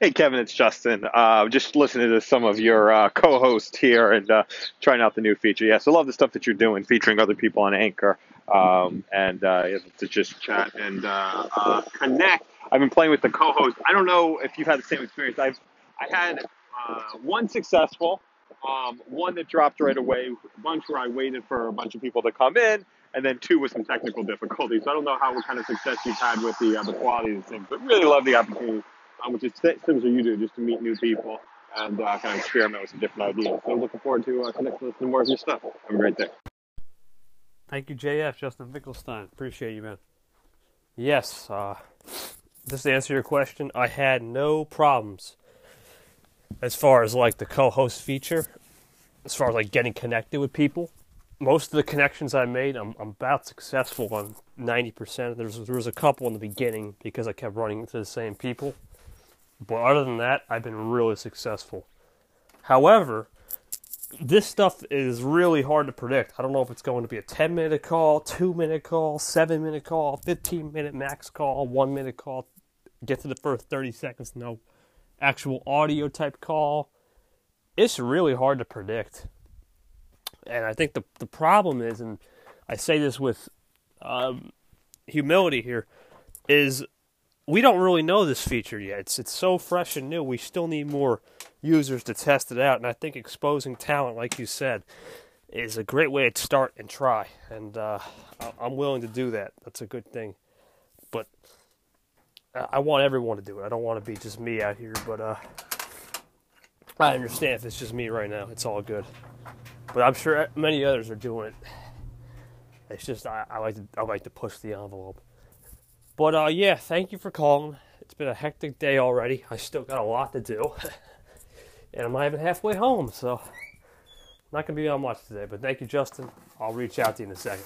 Hey, Kevin, it's Justin. Uh, just listening to some of your uh, co-hosts here and uh, trying out the new feature. Yes, I love the stuff that you're doing, featuring other people on Anchor, um, and uh, to just chat and uh, uh, connect. I've been playing with the co-host. I don't know if you've had the same experience. I've I had one successful, um, one that dropped right away, a bunch where I waited for a bunch of people to come in, and then two with some technical difficulties. So I don't know how what kind of success you've had with the the quality of things, but really love the opportunity um, which is similar as you do, just to meet new people and uh, kind of experiment with some different ideas. So looking forward to uh, connecting with some more of your stuff. Have a great day. Thank you, JF, Justin Finkelstein. Appreciate you, man. Yes, uh, just to answer your question, I had no problems as far as like the co-host feature, as far as like getting connected with people. Most of the connections I made, I'm, I'm about successful on 90%. There's, there was a couple in the beginning because I kept running into the same people. But other than that, I've been really successful. However, this stuff is really hard to predict. I don't know if it's going to be a 10 minute call, 2 minute call, 7 minute call, 15 minute max call, 1 minute call, get to the first 30 seconds, no actual audio type call. It's really hard to predict. And I think the, the problem is, and I say this with um, humility here, is we don't really know this feature yet. It's it's so fresh and new. We still need more users to test it out, and I think exposing talent, like you said, is a great way to start and try. And uh, I'm willing to do that. That's a good thing. But I want everyone to do it. I don't want to be just me out here. But uh, I understand if it's just me right now. It's all good. But I'm sure many others are doing it. It's just I, I like to I like to push the envelope. But uh, yeah, thank you for calling. It's been a hectic day already. I still got a lot to do, and I'm not even halfway home, so not gonna be on much today. But thank you, Justin. I'll reach out to you in a second.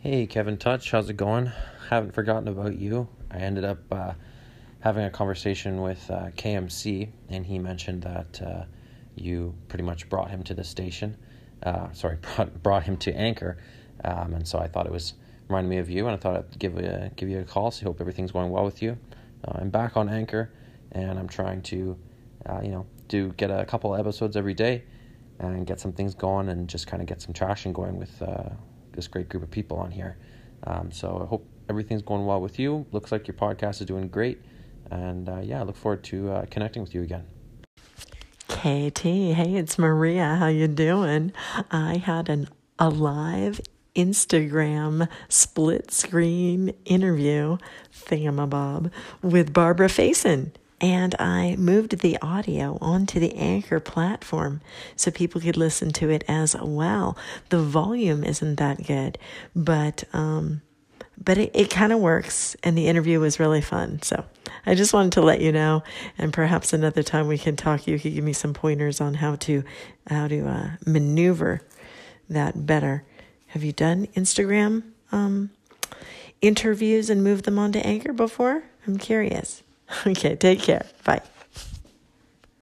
Hey, Kevin Touch, how's it going? Haven't forgotten about you. I ended up uh, having a conversation with uh, KMC, and he mentioned that uh, you pretty much brought him to the station. Uh, sorry, brought, brought him to Anchor, um, and so I thought it was reminded me of you, and I thought I'd give a, give you a call. So hope everything's going well with you. Uh, I'm back on Anchor, and I'm trying to, uh, you know, do get a couple episodes every day, and get some things going, and just kind of get some traction going with uh, this great group of people on here. Um, so I hope everything's going well with you. Looks like your podcast is doing great, and uh, yeah, I look forward to uh, connecting with you again. KT, hey, it's Maria. How you doing? I had an alive Instagram split screen interview thingamabob with Barbara Faison. And I moved the audio onto the Anchor platform so people could listen to it as well. The volume isn't that good, but um, but it, it kind of works and the interview was really fun so i just wanted to let you know and perhaps another time we can talk you could give me some pointers on how to how to uh, maneuver that better have you done Instagram um, interviews and moved them onto Anchor before? I'm curious. Okay, take care. Bye.